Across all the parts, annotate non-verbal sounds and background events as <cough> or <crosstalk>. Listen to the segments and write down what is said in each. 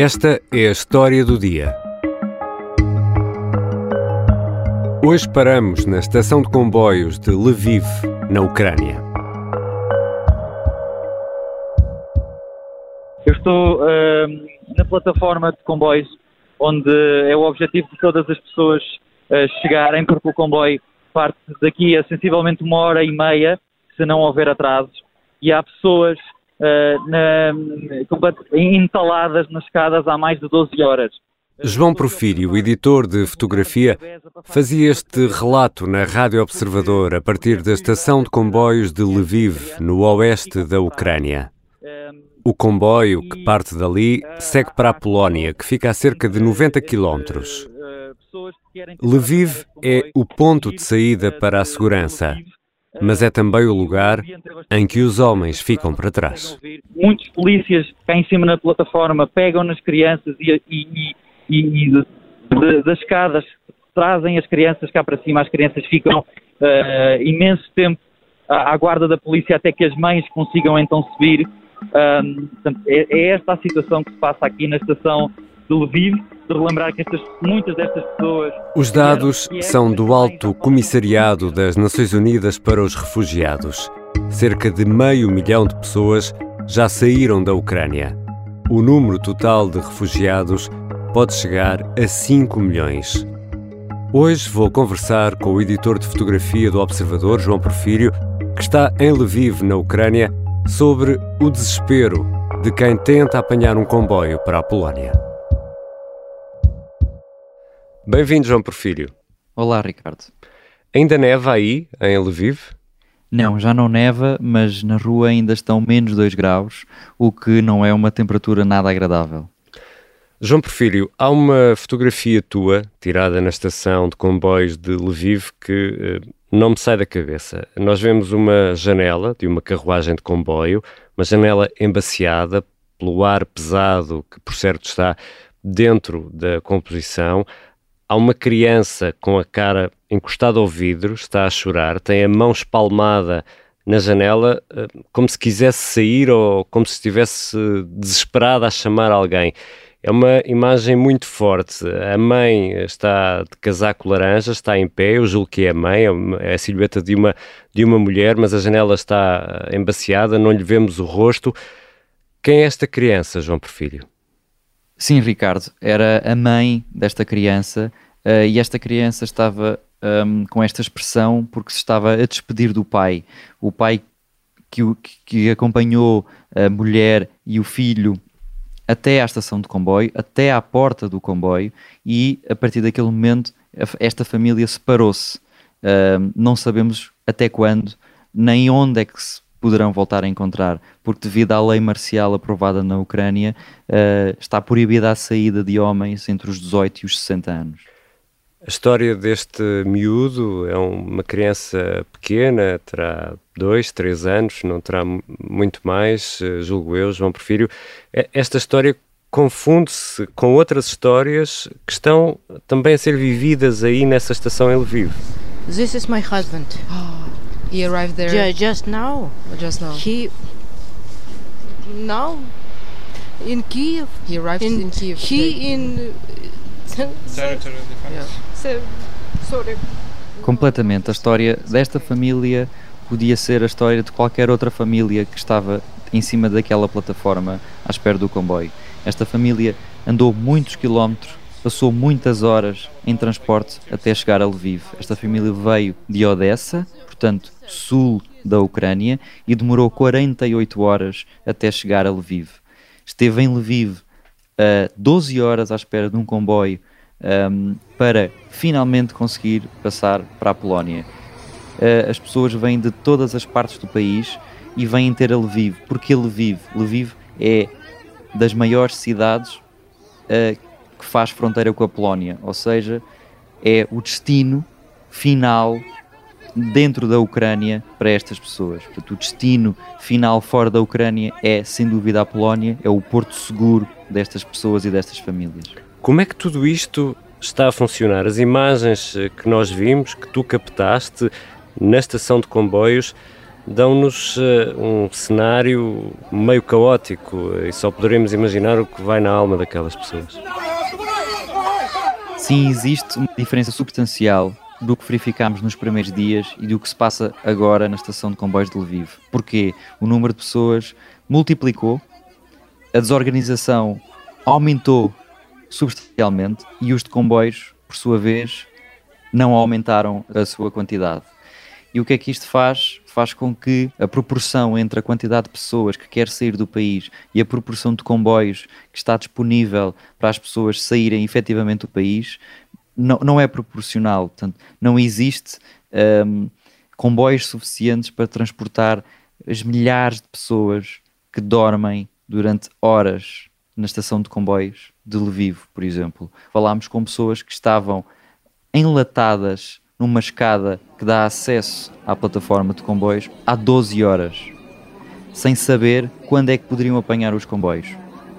Esta é a história do dia. Hoje paramos na estação de comboios de Lviv, na Ucrânia. Eu estou uh, na plataforma de comboios, onde é o objetivo de todas as pessoas uh, chegarem, porque o comboio parte daqui a sensivelmente uma hora e meia, se não houver atrasos, e há pessoas uh, entaladas nas escadas há mais de 12 horas. João Profírio, editor de fotografia, fazia este relato na Rádio Observador a partir da estação de comboios de Lviv, no oeste da Ucrânia. O comboio que parte dali segue para a Polónia, que fica a cerca de 90 quilómetros. Lviv é o ponto de saída para a segurança, mas é também o lugar em que os homens ficam para trás. Muitos polícias cá em cima na plataforma pegam nas crianças e, e, e, e das escadas trazem as crianças cá para cima. As crianças ficam uh, imenso tempo à, à guarda da polícia até que as mães consigam então subir portanto, é, é, esta a situação que se passa aqui na estação de Lviv, de relembrar que estas, muitas destas pessoas... Os dados são do Alto Comissariado das Nações Unidas para os Refugiados. Cerca de meio milhão de pessoas já saíram da Ucrânia. O número total de refugiados pode chegar a 5 milhões. Hoje vou conversar com o editor de fotografia do Observador, João Porfírio, que está em Lviv, na Ucrânia, sobre o desespero de quem tenta apanhar um comboio para a Polónia. Bem-vindo, João Porfírio. Olá, Ricardo. Ainda neva aí, em Lviv? Não, já não neva, mas na rua ainda estão menos 2 graus, o que não é uma temperatura nada agradável. João Porfírio, há uma fotografia tua, tirada na estação de comboios de Lviv, que eh, não me sai da cabeça. Nós vemos uma janela de uma carruagem de comboio, uma janela embaciada pelo ar pesado que, por certo, está dentro da composição. Há uma criança com a cara encostada ao vidro, está a chorar, tem a mão espalmada na janela, eh, como se quisesse sair ou como se estivesse desesperada a chamar alguém. É uma imagem muito forte. A mãe está de casaco laranja, está em pé, eu julgo que é a mãe, é a silhueta de uma, de uma mulher, mas a janela está embaciada, não lhe vemos o rosto. Quem é esta criança, João Porfírio? Sim, Ricardo, era a mãe desta criança uh, e esta criança estava um, com esta expressão porque se estava a despedir do pai. O pai que, que acompanhou a mulher e o filho até à estação de comboio, até à porta do comboio, e a partir daquele momento esta família separou-se. Uh, não sabemos até quando, nem onde é que se poderão voltar a encontrar, porque devido à lei marcial aprovada na Ucrânia, uh, está proibida a saída de homens entre os 18 e os 60 anos. A história deste miúdo é uma criança pequena, terá dois, três anos, não terá muito mais, eh, julgo eu, João Porfírio. Esta história confunde-se com outras histórias que estão também a ser vividas aí nessa estação em Lviv. This is my husband. <gasps> Oh, he arrived there yeah, just now. Just now. He now in Kiev. He arrived in, in Kiev. He today. in <laughs> defense. Yeah. Completamente. A história desta família podia ser a história de qualquer outra família que estava em cima daquela plataforma à espera do comboio. Esta família andou muitos quilómetros, passou muitas horas em transporte até chegar a Lviv. Esta família veio de Odessa, portanto, sul da Ucrânia, e demorou 48 horas até chegar a Lviv. Esteve em Lviv uh, 12 horas à espera de um comboio um, para finalmente conseguir passar para a Polónia. Uh, as pessoas vêm de todas as partes do país e vêm ter a Lviv. Porque Lviv? Lviv é das maiores cidades uh, que faz fronteira com a Polónia, ou seja, é o destino final dentro da Ucrânia para estas pessoas. Portanto, o destino final fora da Ucrânia é, sem dúvida, a Polónia, é o porto seguro destas pessoas e destas famílias. Como é que tudo isto está a funcionar? As imagens eh, que nós vimos, que tu captaste na estação de comboios, dão-nos uh, um cenário meio caótico e só poderemos imaginar o que vai na alma daquelas pessoas. Sim, existe uma diferença substancial do que verificámos nos primeiros dias e do que se passa agora na estação de comboios de Lviv. Porque o número de pessoas multiplicou, a desorganização aumentou substancialmente e os de comboios, por sua vez, não aumentaram a sua quantidade. E o que é que isto faz? Faz com que a proporção entre a quantidade de pessoas que quer sair do país e a proporção de comboios que está disponível para as pessoas saírem efetivamente do país não, não é proporcional. Portanto, não existe um, comboios suficientes para transportar as milhares de pessoas que dormem durante horas na estação de comboios de Lviv, por exemplo. Falámos com pessoas que estavam enlatadas numa escada que dá acesso à plataforma de comboios há 12 horas, sem saber quando é que poderiam apanhar os comboios.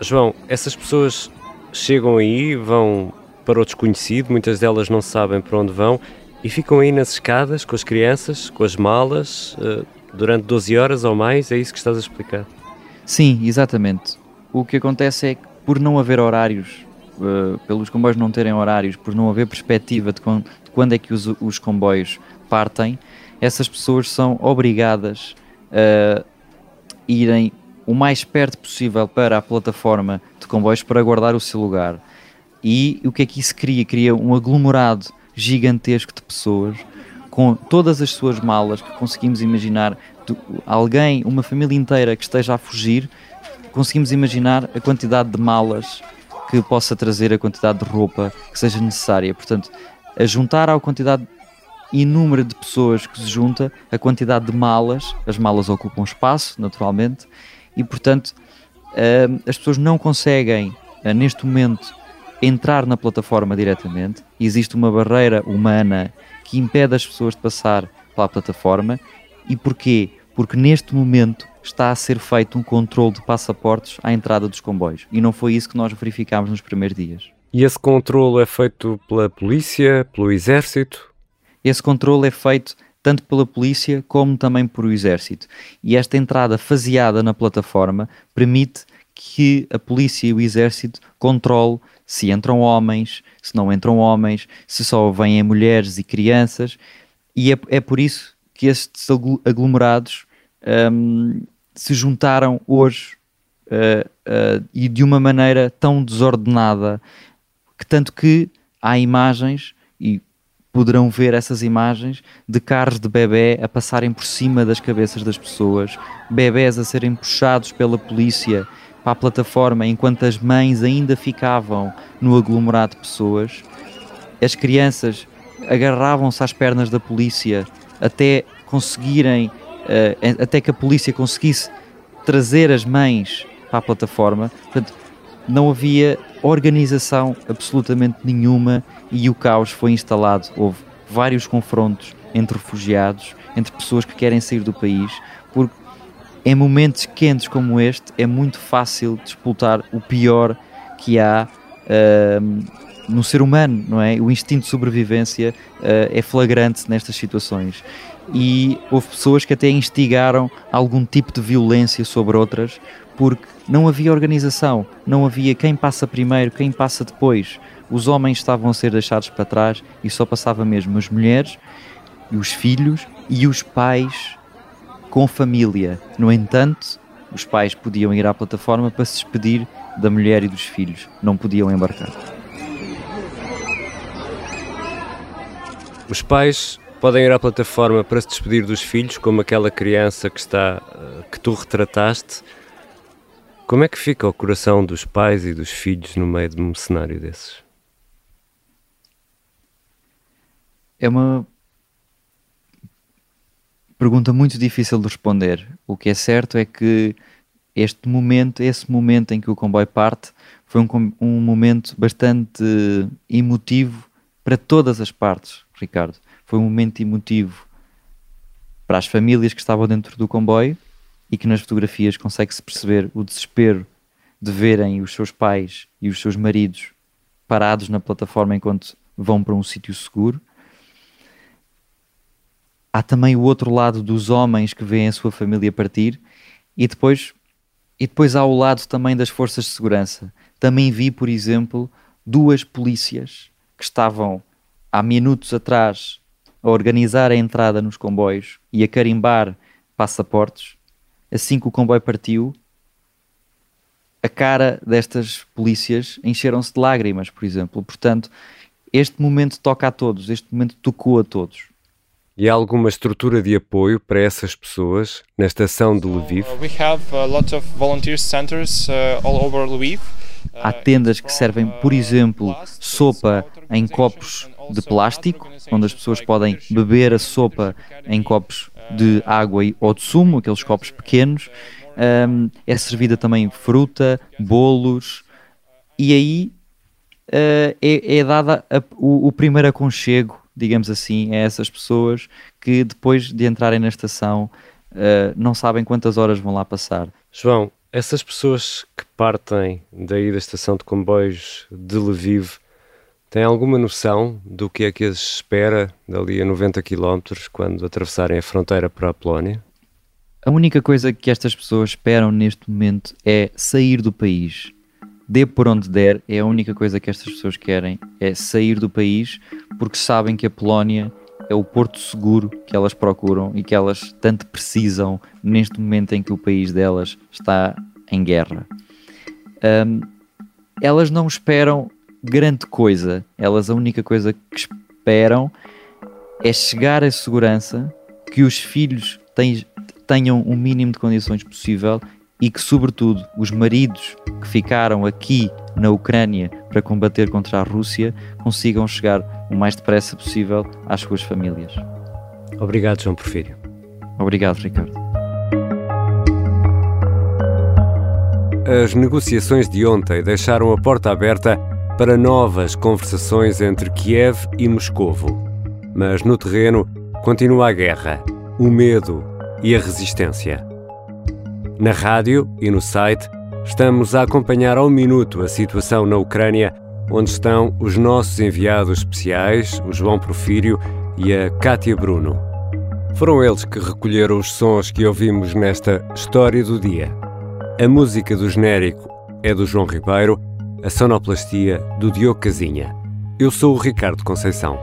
João, essas pessoas chegam aí, vão para o desconhecido, muitas delas não sabem para onde vão e ficam aí nas escadas com as crianças, com as malas, eh, durante 12 horas ou mais, é isso que estás a explicar? Sim, exatamente. O que acontece é que por não haver horários uh, pelos comboios não terem horários, por não haver perspectiva de, quando, é que os, os, comboios partem, essas pessoas são obrigadas a irem o mais perto possível para a plataforma de comboios para guardar o seu lugar. E o que é que isso cria? Cria um aglomerado gigantesco de pessoas com todas as suas malas que conseguimos imaginar alguém, uma família inteira que esteja a fugir, conseguimos imaginar a quantidade de malas que possa trazer a quantidade de roupa que seja necessária. Portanto, a juntar à quantidade inúmera de pessoas que se junta, a quantidade de malas, as malas ocupam espaço, naturalmente, e portanto uh, as pessoas não conseguem, uh, neste momento, entrar na plataforma diretamente. Existe uma barreira humana que impede as pessoas de passar pela plataforma. E porquê? Porque neste momento está a ser feito um controle de passaportes à entrada dos comboios. E não foi isso que nós verificámos nos primeiros dias. E esse controle é feito pela polícia, pelo exército? Esse controle é feito tanto pela polícia como também por o exército. E esta entrada faseada na plataforma permite que a polícia e o exército controle se entram homens, se não entram homens, se só vêm mulheres e crianças. E é, é por isso que estes aglomerados um, se juntaram hoje uh, uh, e de uma maneira tão desordenada que tanto que há imagens e poderão ver essas imagens de carros de bebê a passarem por cima das cabeças das pessoas, bebés a serem puxados pela polícia para a plataforma enquanto as mães ainda ficavam no aglomerado de pessoas. As crianças agarravam-se às pernas da polícia até conseguirem uh, até que a polícia conseguisse trazer as mães para a plataforma. Portanto, não havia organização absolutamente nenhuma e o caos foi instalado. Houve vários confrontos entre refugiados, entre pessoas que querem sair do país, porque em momentos quentes como este é muito fácil disputar o pior que há uh, no ser humano, não é? O instinto de sobrevivência uh, é flagrante nestas situações e houve pessoas que até instigaram algum tipo de violência sobre outras porque não havia organização, não havia quem passa primeiro, quem passa depois. Os homens estavam a ser deixados para trás e só passava mesmo as mulheres e os filhos e os pais com família. No entanto, os pais podiam ir à plataforma para se despedir da mulher e dos filhos, não podiam embarcar. Os pais podem ir à plataforma para se despedir dos filhos, como aquela criança que está eh, que tu retrataste. Como é que fica o coração dos pais e dos filhos no meio de um cenário desses? É uma pergunta muito difícil de responder. O que é certo é que este momento, esse momento em que o comboio parte, foi um, um momento bastante emotivo para todas as partes, Ricardo foi um momento emotivo para as famílias que estavam dentro do comboio e que nas fotografias consegue-se perceber o desespero de verem os seus pais e os seus maridos parados na plataforma enquanto vão para um sítio seguro. Há também o outro lado dos homens que veem a sua família partir e depois, e depois há o lado também das forças de segurança. Também vi, por exemplo, duas polícias que estavam há minutos atrás a organizar a entrada nos comboios e a carimbar passaportes. Assim que o comboio partiu, a cara destas polícias encheram-se de lágrimas, por exemplo. Portanto, este momento toca a todos, este momento tocou a todos. E há alguma estrutura de apoio para essas pessoas na estação de Lviv? Uh, we have a lot of volunteer centers uh, all over Lviv. Há tendas que servem, por exemplo, sopa em copos de plástico, onde as pessoas podem beber a sopa em copos de água ou de sumo, aqueles copos pequenos. É servida também fruta, bolos, e aí uh, é, é, dada o primeiro aconchego digamos assim, a essas pessoas que depois de entrarem na estação uh, não sabem quantas horas vão lá passar. João, essas pessoas que partem daí da estação de comboios de Lviv têm alguma noção do que é que as espera dali a 90 km quando atravessarem a fronteira para a Polónia? A única coisa que estas pessoas esperam neste momento é sair do país dê por onde der, é a única coisa que estas pessoas querem, é sair do país, porque sabem que a Polónia é o porto seguro que elas procuram e que elas tanto precisam neste momento em que o país delas está em guerra. Um, elas não esperam grande coisa, elas a única coisa que esperam é chegar à segurança, que os filhos tenham o mínimo de condições possível e que, sobretudo, os maridos que ficaram aqui na Ucrânia para combater contra a Rússia consigam chegar o mais depressa possível às suas famílias. Obrigado, João Porfírio. Obrigado, Ricardo. As negociações de ontem deixaram a porta aberta para novas conversações entre Kiev e Moscovo. Mas no terreno continua a guerra, o medo e a resistência. Na rádio e no site, estamos a acompanhar ao minuto a situação na Ucrânia, onde estão os nossos enviados especiais, o João Profírio e a Kátia Bruno. Foram eles que recolheram os sons que ouvimos nesta História do Dia. A música do genérico é do João Ribeiro, a sonoplastia do Diogo Casinha. Eu sou o Ricardo Conceição.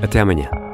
Até amanhã.